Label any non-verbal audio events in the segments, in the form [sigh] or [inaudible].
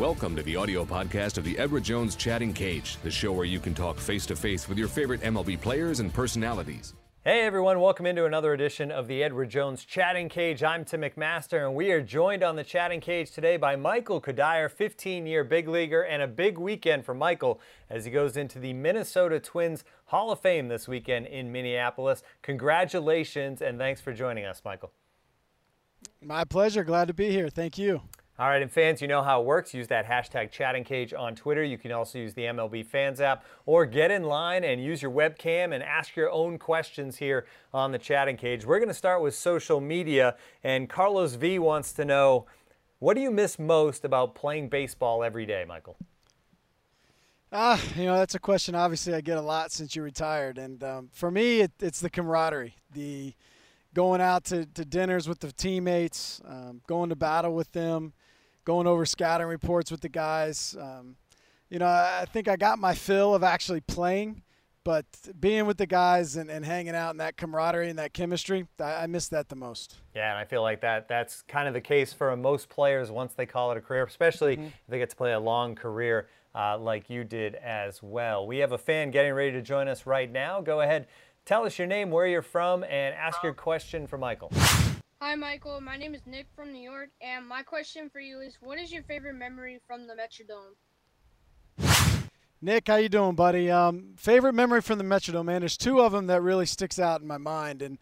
Welcome to the audio podcast of the Edward Jones Chatting Cage, the show where you can talk face to face with your favorite MLB players and personalities. Hey everyone, welcome into another edition of the Edward Jones Chatting Cage. I'm Tim McMaster, and we are joined on the Chatting Cage today by Michael Cuddyer, 15 year big leaguer, and a big weekend for Michael as he goes into the Minnesota Twins Hall of Fame this weekend in Minneapolis. Congratulations, and thanks for joining us, Michael. My pleasure. Glad to be here. Thank you. All right, and fans, you know how it works. Use that hashtag chatting cage on Twitter. You can also use the MLB Fans app or get in line and use your webcam and ask your own questions here on the chatting cage. We're going to start with social media, and Carlos V wants to know what do you miss most about playing baseball every day, Michael? Ah, you know, that's a question obviously I get a lot since you retired. And um, for me, it, it's the camaraderie, the going out to, to dinners with the teammates, um, going to battle with them going over scouting reports with the guys. Um, you know, I think I got my fill of actually playing, but being with the guys and, and hanging out and that camaraderie and that chemistry, I, I miss that the most. Yeah, and I feel like that that's kind of the case for most players once they call it a career, especially mm-hmm. if they get to play a long career uh, like you did as well. We have a fan getting ready to join us right now. Go ahead, tell us your name, where you're from, and ask your question for Michael. Hi, Michael. My name is Nick from New York, and my question for you is, what is your favorite memory from the Metrodome? Nick, how you doing, buddy? Um, favorite memory from the Metrodome, man. There's two of them that really sticks out in my mind, and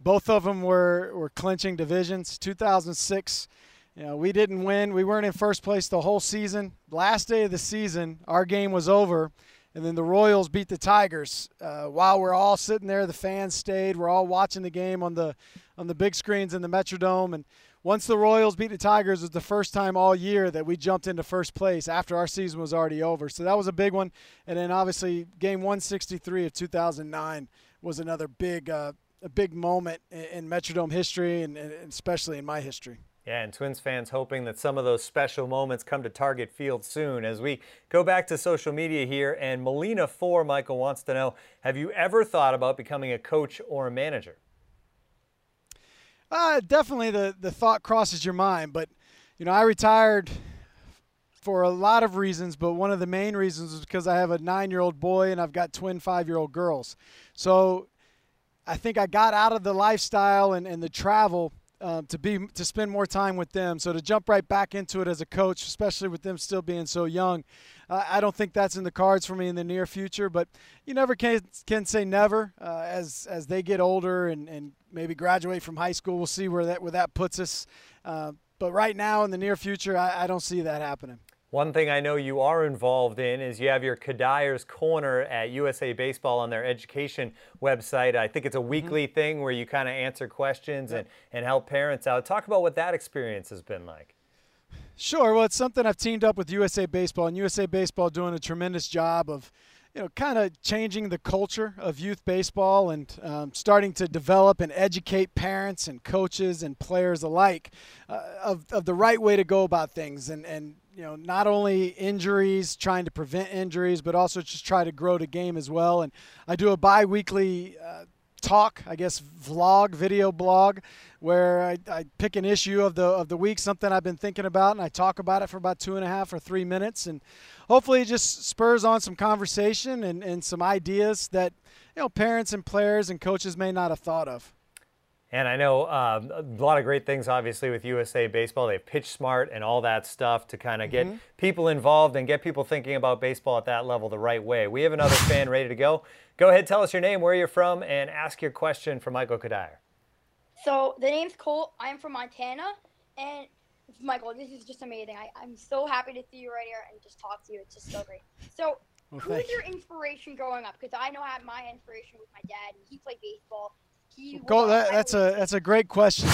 both of them were were clinching divisions. 2006, you know, we didn't win. We weren't in first place the whole season. Last day of the season, our game was over, and then the Royals beat the Tigers. Uh, while we're all sitting there, the fans stayed. We're all watching the game on the on the big screens in the Metrodome. And once the Royals beat the Tigers, was the first time all year that we jumped into first place after our season was already over. So that was a big one. And then obviously, game 163 of 2009 was another big uh, a big moment in Metrodome history and, and especially in my history. Yeah, and Twins fans hoping that some of those special moments come to Target Field soon. As we go back to social media here, and Melina Four, Michael wants to know: Have you ever thought about becoming a coach or a manager? Uh, definitely, the the thought crosses your mind, but you know, I retired for a lot of reasons, but one of the main reasons is because I have a nine-year-old boy and I've got twin five-year-old girls. So I think I got out of the lifestyle and, and the travel um, to be to spend more time with them. So to jump right back into it as a coach, especially with them still being so young, uh, I don't think that's in the cards for me in the near future. But you never can can say never. Uh, as as they get older and, and maybe graduate from high school, we'll see where that where that puts us. Uh, but right now, in the near future, I, I don't see that happening. One thing I know you are involved in is you have your Cuddyer's Corner at USA Baseball on their education website. I think it's a mm-hmm. weekly mm-hmm. thing where you kind of answer questions and, and help parents out. Talk about what that experience has been like. Sure. Well, it's something I've teamed up with USA Baseball, and USA Baseball doing a tremendous job of you know, kind of changing the culture of youth baseball and um, starting to develop and educate parents and coaches and players alike uh, of, of the right way to go about things and, and you know, not only injuries, trying to prevent injuries, but also just try to grow the game as well. And I do a bi-weekly uh, talk, I guess, vlog, video blog, where I, I, pick an issue of the of the week, something I've been thinking about, and I talk about it for about two and a half or three minutes, and hopefully it just spurs on some conversation and, and some ideas that you know parents and players and coaches may not have thought of. And I know um, a lot of great things, obviously, with USA Baseball. They have Pitch Smart and all that stuff to kind of get mm-hmm. people involved and get people thinking about baseball at that level the right way. We have another [laughs] fan ready to go. Go ahead, tell us your name, where you're from, and ask your question for Michael Cuddyer. So the name's Colt. I'm from Montana, and Michael, this is just amazing. I, I'm so happy to see you right here and just talk to you. It's just so great. So, well, who's your inspiration growing up? Because I know I had my inspiration with my dad, and he played baseball Go, that, that's a that's a great question.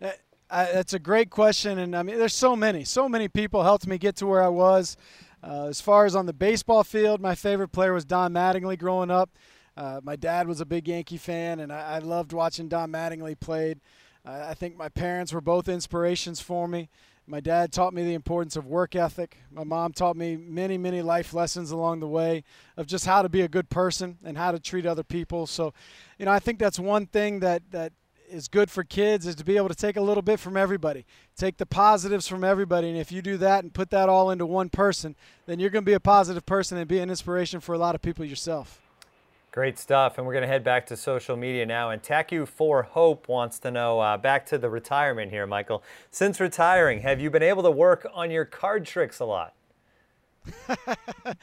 That, that's a great question, and I mean, there's so many, so many people helped me get to where I was. Uh, as far as on the baseball field, my favorite player was Don Mattingly growing up. Uh, my dad was a big Yankee fan, and I, I loved watching Don Mattingly played. Uh, I think my parents were both inspirations for me. My dad taught me the importance of work ethic. My mom taught me many, many life lessons along the way of just how to be a good person and how to treat other people. So, you know, I think that's one thing that that is good for kids is to be able to take a little bit from everybody, take the positives from everybody. And if you do that and put that all into one person, then you're going to be a positive person and be an inspiration for a lot of people yourself. Great stuff. And we're going to head back to social media now. And Taku for Hope wants to know uh, back to the retirement here, Michael. Since retiring, have you been able to work on your card tricks a lot? [laughs]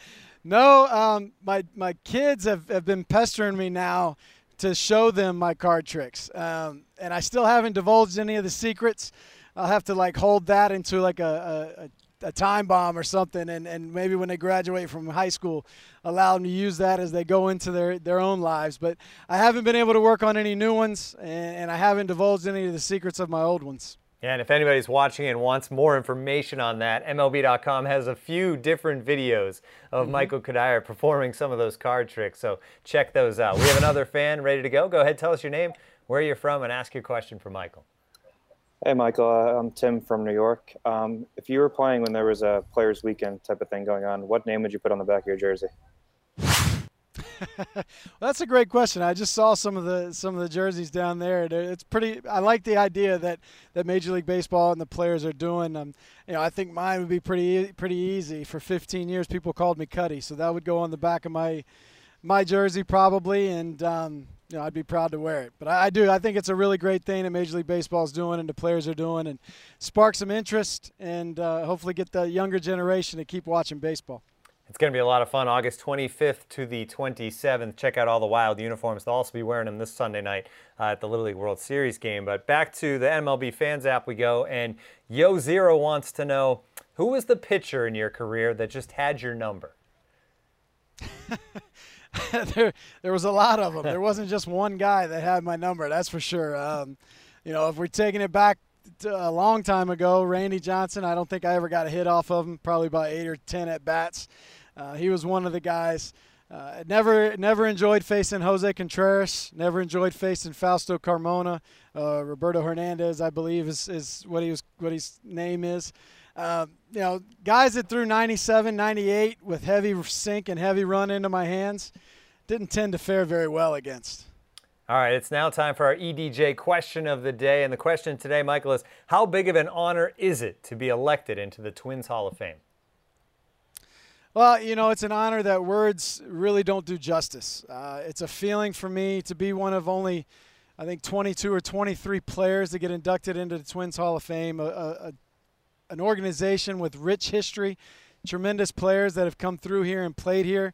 no, um, my, my kids have, have been pestering me now to show them my card tricks. Um, and I still haven't divulged any of the secrets. I'll have to like hold that into like a, a, a time bomb or something and, and maybe when they graduate from high school allow them to use that as they go into their, their own lives but i haven't been able to work on any new ones and, and i haven't divulged any of the secrets of my old ones yeah, and if anybody's watching and wants more information on that, MLB.com has a few different videos of mm-hmm. Michael Cuddyer performing some of those card tricks. So check those out. We have another fan ready to go. Go ahead, tell us your name, where you're from, and ask your question for Michael. Hey, Michael. Uh, I'm Tim from New York. Um, if you were playing when there was a Players Weekend type of thing going on, what name would you put on the back of your jersey? well, [laughs] that's a great question. I just saw some of the some of the jerseys down there. It's pretty. I like the idea that, that Major League Baseball and the players are doing. Um, you know, I think mine would be pretty pretty easy. For 15 years, people called me Cuddy, so that would go on the back of my my jersey probably, and um, you know, I'd be proud to wear it. But I, I, do. I think it's a really great thing that Major League Baseball is doing and the players are doing, and spark some interest and uh, hopefully get the younger generation to keep watching baseball. It's going to be a lot of fun. August 25th to the 27th. Check out all the wild uniforms. They'll also be wearing them this Sunday night uh, at the Little League World Series game. But back to the MLB Fans app we go, and Yo Zero wants to know who was the pitcher in your career that just had your number. [laughs] [laughs] there, there was a lot of them. There [laughs] wasn't just one guy that had my number. That's for sure. Um, you know, if we're taking it back a long time ago, Randy Johnson. I don't think I ever got a hit off of him. Probably about eight or ten at bats. Uh, he was one of the guys. Uh, never, never enjoyed facing Jose Contreras. Never enjoyed facing Fausto Carmona. Uh, Roberto Hernandez, I believe, is, is what he was, what his name is. Um, you know, guys that threw 97, 98 with heavy sink and heavy run into my hands didn't tend to fare very well against. All right, it's now time for our EDJ question of the day. And the question today, Michael, is how big of an honor is it to be elected into the Twins Hall of Fame? Well, you know, it's an honor that words really don't do justice. Uh, it's a feeling for me to be one of only, I think, 22 or 23 players to get inducted into the Twins Hall of Fame, a, a, an organization with rich history, tremendous players that have come through here and played here.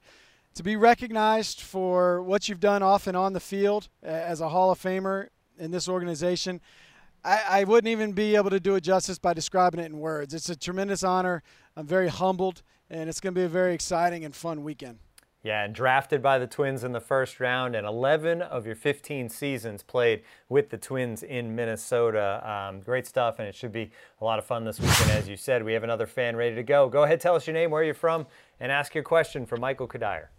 To be recognized for what you've done off and on the field as a Hall of Famer in this organization, I, I wouldn't even be able to do it justice by describing it in words. It's a tremendous honor. I'm very humbled, and it's going to be a very exciting and fun weekend. Yeah, and drafted by the Twins in the first round, and 11 of your 15 seasons played with the Twins in Minnesota. Um, great stuff, and it should be a lot of fun this weekend. As you said, we have another fan ready to go. Go ahead, tell us your name, where you're from, and ask your question for Michael Cuddyer.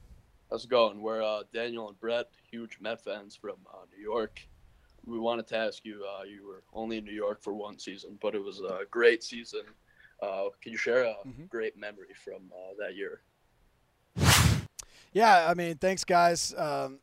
How's it going? We're uh, Daniel and Brett, huge Met fans from uh, New York. We wanted to ask you, uh, you were only in New York for one season, but it was a great season. Uh, can you share a mm-hmm. great memory from uh, that year? Yeah, I mean, thanks, guys. Um,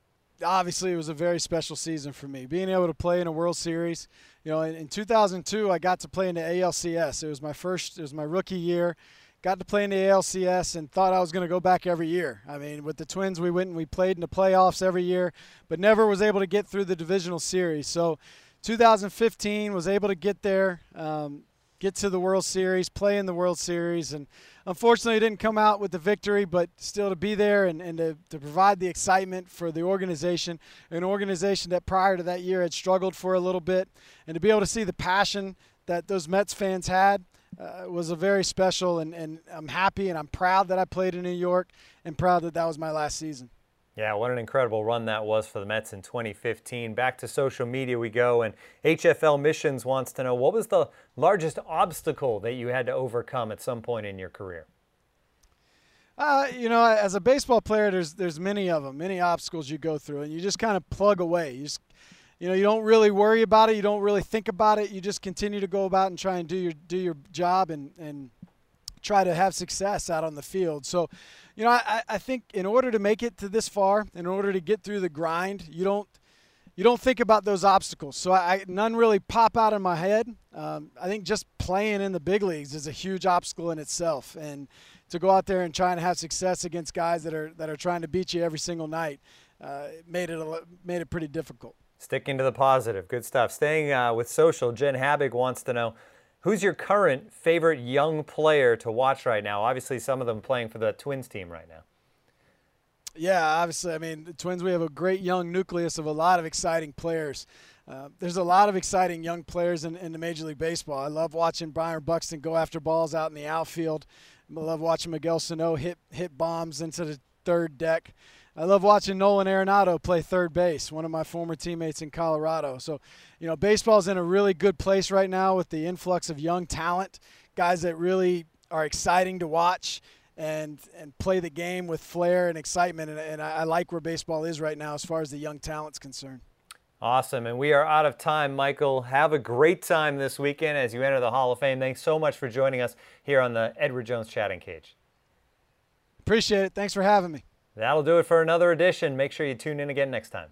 obviously, it was a very special season for me. Being able to play in a World Series, you know, in, in 2002, I got to play in the ALCS. It was my first, it was my rookie year. Got to play in the ALCS and thought I was going to go back every year. I mean, with the Twins, we went and we played in the playoffs every year, but never was able to get through the divisional series. So, 2015 was able to get there. Um, get to the World Series, play in the World Series, and unfortunately didn't come out with the victory, but still to be there and, and to, to provide the excitement for the organization, an organization that prior to that year had struggled for a little bit, and to be able to see the passion that those Mets fans had uh, was a very special, and, and I'm happy and I'm proud that I played in New York and proud that that was my last season. Yeah, what an incredible run that was for the Mets in 2015. Back to social media we go, and HFL Missions wants to know what was the largest obstacle that you had to overcome at some point in your career? Uh, you know, as a baseball player, there's there's many of them, many obstacles you go through, and you just kind of plug away. You just, you know, you don't really worry about it, you don't really think about it. You just continue to go about and try and do your do your job and and try to have success out on the field. So, you know, I, I think in order to make it to this far, in order to get through the grind, you don't you don't think about those obstacles. So I, none really pop out in my head. Um, I think just playing in the big leagues is a huge obstacle in itself, and to go out there and try and have success against guys that are that are trying to beat you every single night uh, made it a, made it pretty difficult. Sticking to the positive, good stuff. Staying uh, with social, Jen Habig wants to know. Who's your current favorite young player to watch right now? Obviously, some of them playing for the Twins team right now. Yeah, obviously. I mean, the Twins, we have a great young nucleus of a lot of exciting players. Uh, there's a lot of exciting young players in, in the Major League Baseball. I love watching Byron Buxton go after balls out in the outfield. I love watching Miguel Sano hit hit bombs into the third deck. I love watching Nolan Arenado play third base, one of my former teammates in Colorado. So, you know, baseball's in a really good place right now with the influx of young talent, guys that really are exciting to watch and and play the game with flair and excitement. And, and I, I like where baseball is right now as far as the young talent's concerned. Awesome. And we are out of time, Michael. Have a great time this weekend as you enter the Hall of Fame. Thanks so much for joining us here on the Edward Jones Chatting Cage. Appreciate it. Thanks for having me. That'll do it for another edition. Make sure you tune in again next time.